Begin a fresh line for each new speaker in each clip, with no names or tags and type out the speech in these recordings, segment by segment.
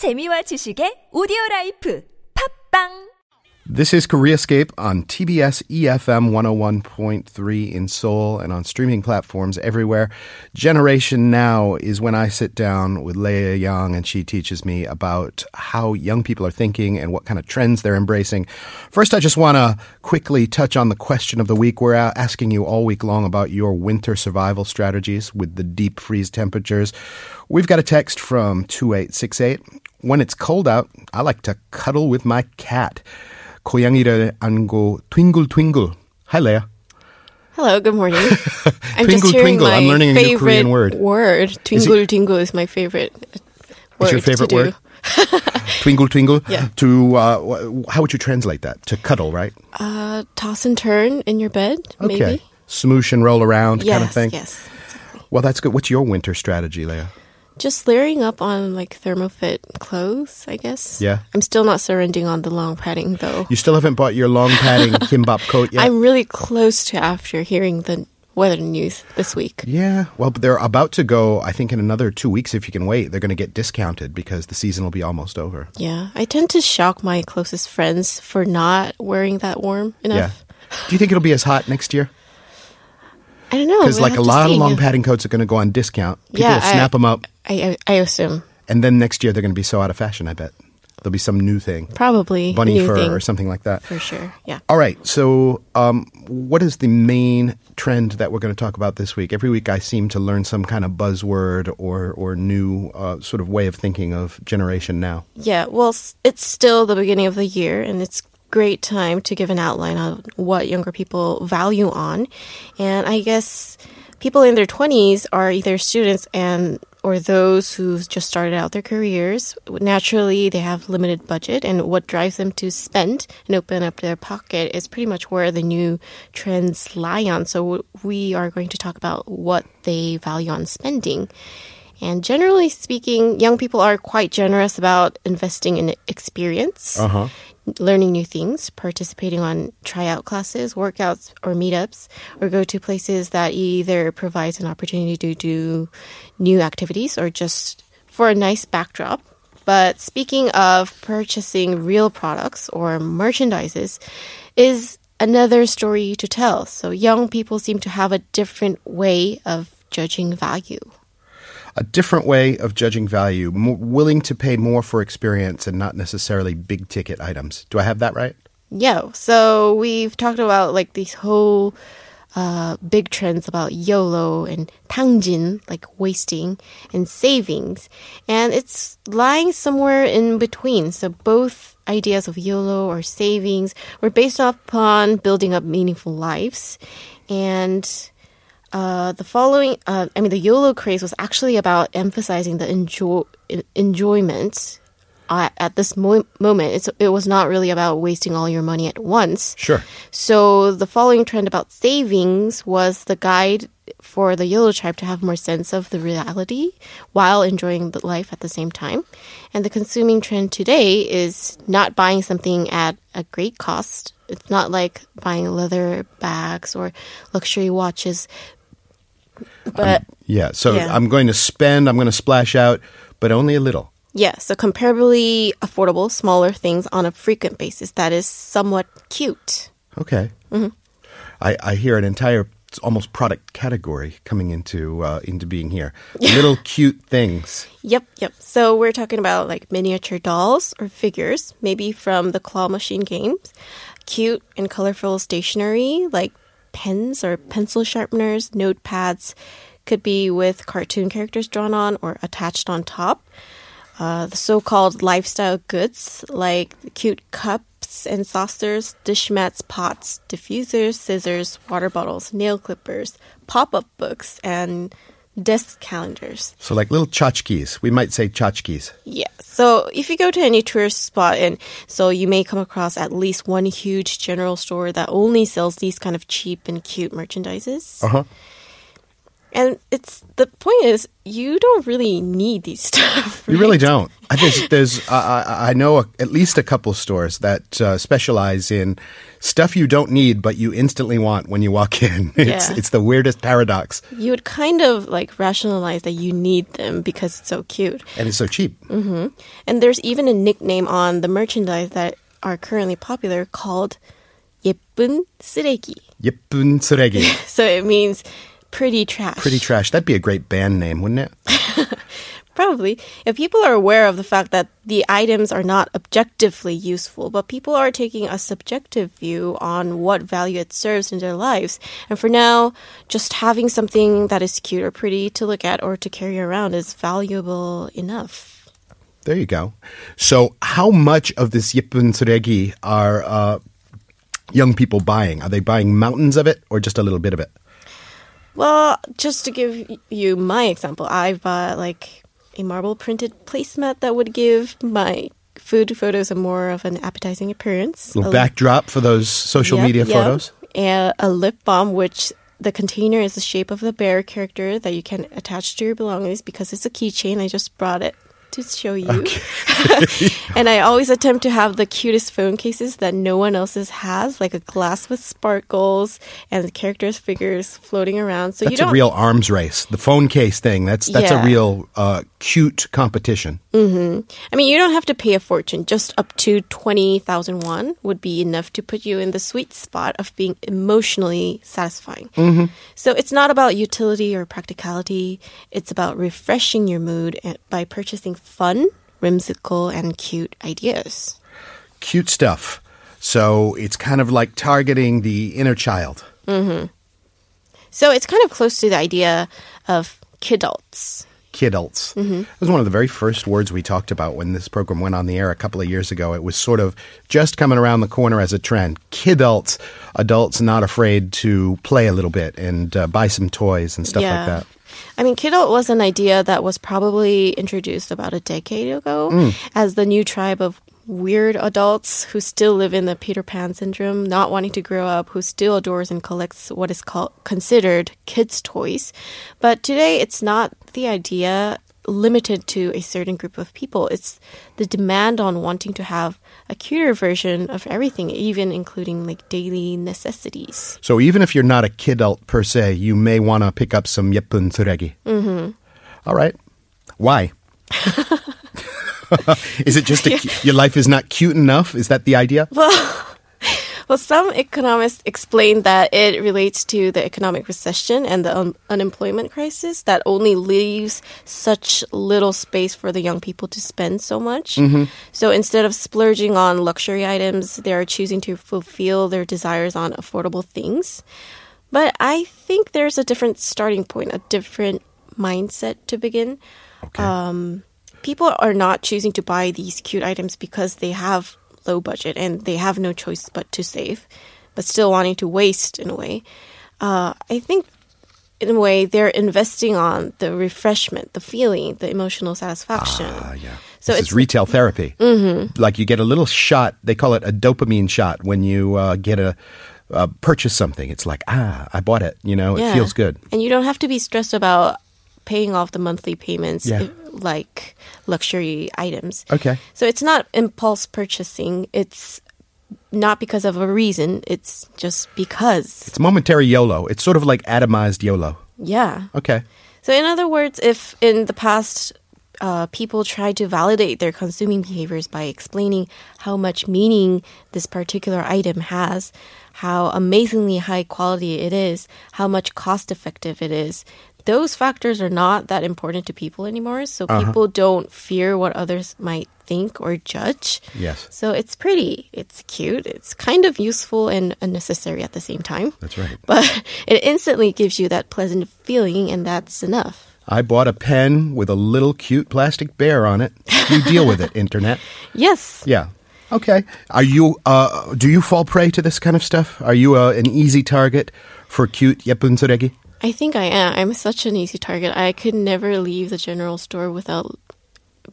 재미와 지식의 오디오 라이프 팝빵
This is Koreascape on TBS EFM 101.3 in Seoul and on streaming platforms everywhere. Generation Now is when I sit down with Leah Young and she teaches me about how young people are thinking and what kind of trends they're embracing. First, I just want to quickly touch on the question of the week. We're asking you all week long about your winter survival strategies with the deep freeze temperatures. We've got a text from 2868. When it's cold out, I like to cuddle with my cat. 고양이를 안고 twinkle twinkle. Hi, Leah.
Hello, good morning. I'm
Twinkle,
just hearing
twinkle.
my
I'm learning a new
favorite
Korean word.
Word. Twinkle, twinkle is my favorite word.
Is your favorite
to
word?
Do.
Twinkle twinkle.
Yeah.
To uh, wh- how would you translate that? To cuddle, right?
Uh, toss and turn in your bed,
Okay.
maybe.
Smoosh and roll around
Yes,
kind of thing.
yes.
Well, that's good. What's your winter strategy, Leah?
Just layering up on like thermofit clothes, I guess.
Yeah.
I'm still not surrendering on the long padding though.
You still haven't bought your long padding kimbap coat yet.
I'm really close to after hearing the weather news this week.
yeah, well, but they're about to go. I think in another two weeks, if you can wait, they're going to get discounted because the season will be almost over.
Yeah, I tend to shock my closest friends for not wearing that warm enough.
Yeah. Do you think it'll be as hot next year?
I don't know.
Because like a lot of long padding coats are going to go on discount. People
Yeah,
will snap
I-
them up,
I, I assume
and then next year they're going to be so out of fashion. I bet there'll be some new thing,
probably
bunny
new
fur
thing
or something like that.
for sure. Yeah.
All right. So, um, what is the main trend that we're going to talk about this week? Every week, I seem to learn some kind of buzzword or or new uh, sort of way of thinking of generation now.
Yeah, well, it's still the beginning of the year, and it's great time to give an outline on what younger people value on. And I guess people in their 20s are either students and or those who've just started out their careers. Naturally, they have limited budget, and what drives them to spend and open up their pocket is pretty much where the new trends lie on. So we are going to talk about what they value on spending. And generally speaking, young people are quite generous about investing in experience, uh-huh. Learning new things, participating on tryout classes, workouts, or meetups, or go to places that either provides an opportunity to do new activities or just for a nice backdrop. But speaking of purchasing real products or merchandises, is another story to tell. So young people seem to have a different way of judging value.
A different way of judging value, more willing to pay more for experience and not necessarily big ticket items. Do I have that right?
Yeah. So we've talked about like these whole uh, big trends about YOLO and tangjin, like wasting, and savings. And it's lying somewhere in between. So both ideas of YOLO or savings were based upon building up meaningful lives. And uh, the following, uh, I mean, the YOLO craze was actually about emphasizing the enjoy, enjoyment uh, at this mo- moment. It's, it was not really about wasting all your money at once.
Sure.
So the following trend about savings was the guide for the YOLO tribe to have more sense of the reality while enjoying the life at the same time. And the consuming trend today is not buying something at a great cost. It's not like buying leather bags or luxury watches. But
Yeah. So
Yeah.
I'm going to spend, I'm going to splash out, but only a little.
yeah, so comparably affordable, smaller things on a frequent basis that is somewhat cute.
Okay.
Mm-hmm.
I, I hear an entire it's almost product category coming into uh, into being here. Little cute things.
Yep, yep. So we're talking about like miniature dolls or figures, maybe from the claw machine games. Cute and colorful stationery like pens or pencil sharpeners, notepads, could be with cartoon characters drawn on or attached on top. Uh, the so-called lifestyle goods like cute cups and saucers, dish mats, pots, diffusers, scissors, water bottles, nail clippers, pop-up books, and desk calendars.
So like little tchotchkes. We might say tchotchkes.
Yeah. So if you go to any tourist spot, and so you may come across at least one huge general store that only sells these kind of cheap and cute merchandises.
Uh huh.
And it's the point is you don't really need these stuff.
You really
right?
don't. I- There's, there's uh, I I know a, at least a couple stores that uh, specialize in stuff you don't need but you instantly want when you walk in. It's
Yeah.
it's the weirdest paradox,
You would kind of like rationalize that you need them because it's so cute.
and it's so cheap.
And there's even a nickname on the merchandise that are currently popular called 예쁜 쓰레기.
예쁜 쓰레기,
So it means Pretty Trash.
Pretty Trash. That'd be a great band name, wouldn't it?
Probably. If people are aware of the fact that the items are not objectively useful, but people are taking a subjective view on what value it serves in their lives. And for now, just having something that is cute or pretty to look at or to carry around is valuable enough.
There you go. So, how much of this Yippun Suregi are uh, young people buying? Are they buying mountains of it or just a little bit of it?
Well, just to give you my example, I bought like a marble printed placemat that would give my food photos a more of an appetizing appearance.
little
A-
backdrop for those social
Yep,
media
yep.
photos.
And a lip balm, which the container is the shape of the bear character that you can attach to your belongings because it's a keychain. I just brought it to show you. and I always attempt to have the cutest phone cases that no one else's has, like a glass with sparkles and the characters' figures floating around. So you
That's a
don't
real arms race. The phone case thing. That's that's
Yeah.
a real uh, cute competition. Mm-hmm.
I mean, you don't have to pay a fortune. Just up to 20,000 won would be enough to put you in the sweet spot of being emotionally satisfying. Mm-hmm. So it's not about utility or practicality. It's about refreshing your mood by purchasing fun, whimsical, and cute ideas.
Cute stuff. So it's kind of like targeting the inner child. Mm-hmm.
So it's kind of close to the idea of kidults.
Kidults.
Mm-hmm.
It was one of the very first words we talked about when this program went on the air a couple of years ago. It was sort of just coming around the corner as a trend. Kidults, adults not afraid to play a little bit and uh, buy some toys and stuff like that.
I mean, kidult was an idea that was probably introduced about a decade ago
Mm.
as the new tribe of weird adults who still live in the Peter Pan syndrome, not wanting to grow up, who still adores and collects what is called considered kids' toys. But today, it's not the idea limited to a certain group of people. It's the demand on wanting to have a cuter version of everything, even including like daily necessities.
So even if you're not a kidult per se, you may want to pick up some 예쁜 쓰레기. Mm-hmm. All right. Why? is it just a, your life is not cute enough? Is that the idea?
Well, well, some economists explain that it relates to the economic recession and the un- unemployment crisis that only leaves such little space for the young people to spend so much. So instead of splurging on luxury items, they are choosing to fulfill their desires on affordable things. But I think there's a different starting point, a different mindset to begin. Um, people are not choosing to buy these cute items because they have low budget and they have no choice but to save, but still wanting to waste in a way. Uh, I think, in a way, they're investing on the refreshment, the feeling, the emotional satisfaction.
Ah, yeah.
So
this
it's
retail therapy. Mm-hmm. Like you get a little shot. They call it a dopamine shot when you uh, get a uh, purchase something. It's like ah, I bought it. You know, it
Yeah.
feels good.
And you don't have to be stressed about paying off the monthly payments
Yeah.
Like luxury items.
Okay.
So it's not impulse purchasing. It's not because of a reason. It's just because.
It's momentary YOLO. It's sort of like atomized YOLO.
Yeah.
Okay.
So in other words, if in the past uh, people tried to validate their consuming behaviors by explaining how much meaning this particular item has, how amazingly high quality it is, how much cost effective it is, those factors are not that important to people anymore. So people don't fear what others might think or judge.
Yes.
So it's pretty, it's cute, it's kind of useful and unnecessary at the same time.
That's right.
But it instantly gives you that pleasant feeling, and that's enough.
I bought a pen with a little cute plastic bear on it. You deal with it, internet.
Yes.
Yeah. Okay. Are you? Uh, do you fall prey to this kind of stuff? Are you uh, an easy target for cute 예쁜 쓰레기?
I think I am. I'm such an easy target. I could never leave the general store without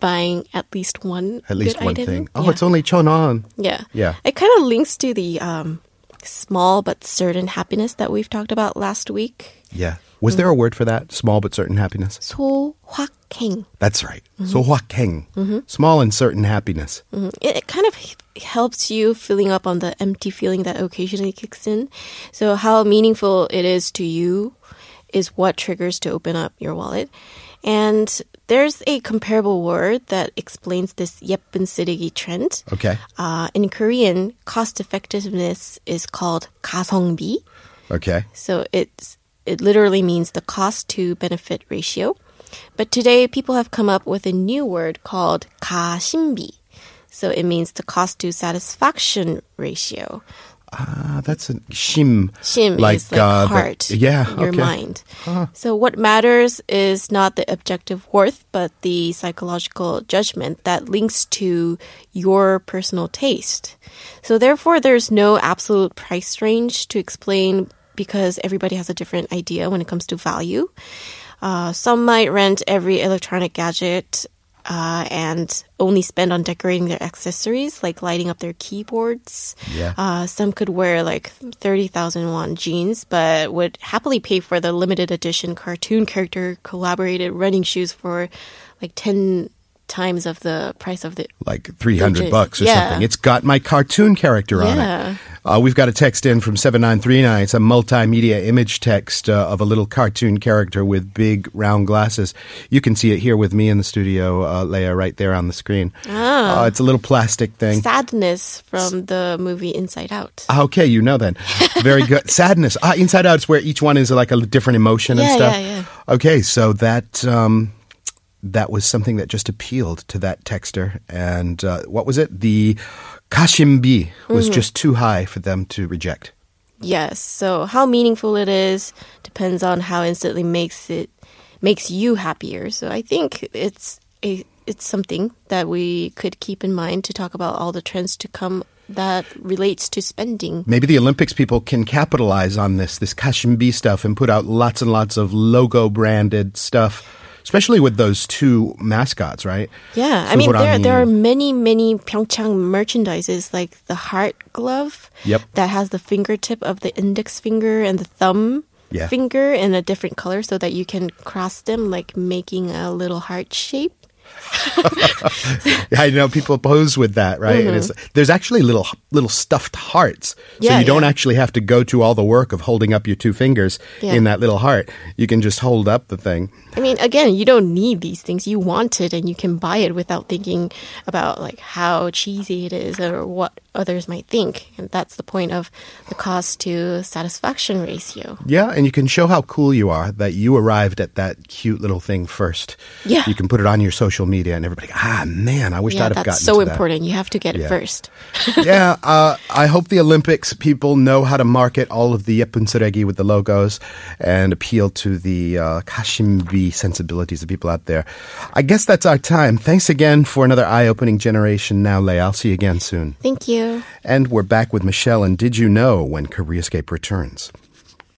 buying at least one
At least one
item.
thing. Oh,
yeah.
it's only chonon.
yeah.
Yeah.
It kind of links to the um, small but certain happiness that we've talked about last week.
Yeah. Was there a word for that? Small but certain happiness?
소확행.
That's right. 소확행. Small and certain happiness.
Mhm. It kind of h- helps you filling up on the empty feeling that occasionally kicks in. So how meaningful it is to you is what triggers to open up your wallet. And there's a comparable word that explains this 예쁜 쓰레기 trend.
Okay.
Uh, in Korean, cost effectiveness is called 가성비.
Okay.
So it's it literally means the cost to benefit ratio. But today people have come up with a new word called 가심비. So it means the cost to satisfaction ratio.
Ah, that's a shim.
Shim
Like,
is like
uh, the-
heart,
yeah,
your
okay.
mind. So what matters is not the objective worth, but the psychological judgment that links to your personal taste. So therefore, there's no absolute price range to explain because everybody has a different idea when it comes to value. Uh, some might rent every electronic gadget uh, and only spend on decorating their accessories, like lighting up their keyboards.
Yeah.
Uh, some could wear like 30,000 won jeans, but would happily pay for the limited edition cartoon character collaborated running shoes for like 10 times of the price of the.
like 300
Legit.
bucks or
Yeah.
something. It's got my cartoon character on
Yeah.
it. Uh, we've got a text in from 7939. It's a multimedia image text uh, of a little cartoon character with big round glasses. You can see it here with me in the studio, uh, Leah, right there on the screen.
Ah.
Uh, it's a little plastic thing.
Sadness from the movie Inside Out.
Ah, Okay, you know then. Very good. Sadness. Ah, Inside Out is where each one is like a different emotion and
Yeah,
stuff.
yeah, yeah.
Okay, so that um, that was something that just appealed to that texter. And uh, what was it? The kashimbi was
Mm-hmm.
just too high for them to reject.
Yes. So how meaningful it is depends on how instantly makes it makes you happier. So I think it's a it's something that we could keep in mind to talk about all the trends to come that relates to spending.
Maybe the Olympics people can capitalize on this, this kashimbi stuff, and put out lots and lots of logo branded stuff, especially with those two mascots, right?
Yeah, so I mean there
I mean.
there are many many Pyeongchang merchandises like the heart glove
yep.
that has the fingertip of the index finger and the thumb
yeah.
finger in a different color so that you can cross them like making a little heart shape.
I know people pose with that, right? And it's, there's actually little little stuffed hearts, so
Mm-hmm. Yeah,
you don't
yeah.
actually have to go to all the work of holding up your two fingers
Yeah.
in that little heart. You can just hold up the thing.
I mean, again, you don't need these things. You want it and you can buy it without thinking about like how cheesy it is or what others might think. And that's the point of the cost to satisfaction ratio.
Yeah, and you can show how cool you are that you arrived at that cute little thing first.
Yeah.
you can put it on your social media, and everybody, ah, man, I wish
yeah,
I'd have gotten
so
to that.
important. You have to get
Yeah.
it first.
yeah, uh, I hope the Olympics people know how to market all of the Yepun Suregi with the logos and appeal to the uh, Kashimbi sensibilities of people out there. I guess that's our time. Thanks again for another eye-opening generation now, Leigh. I'll see you again soon.
Thank you.
And we're back with Michelle and Did You Know when Koreascape returns.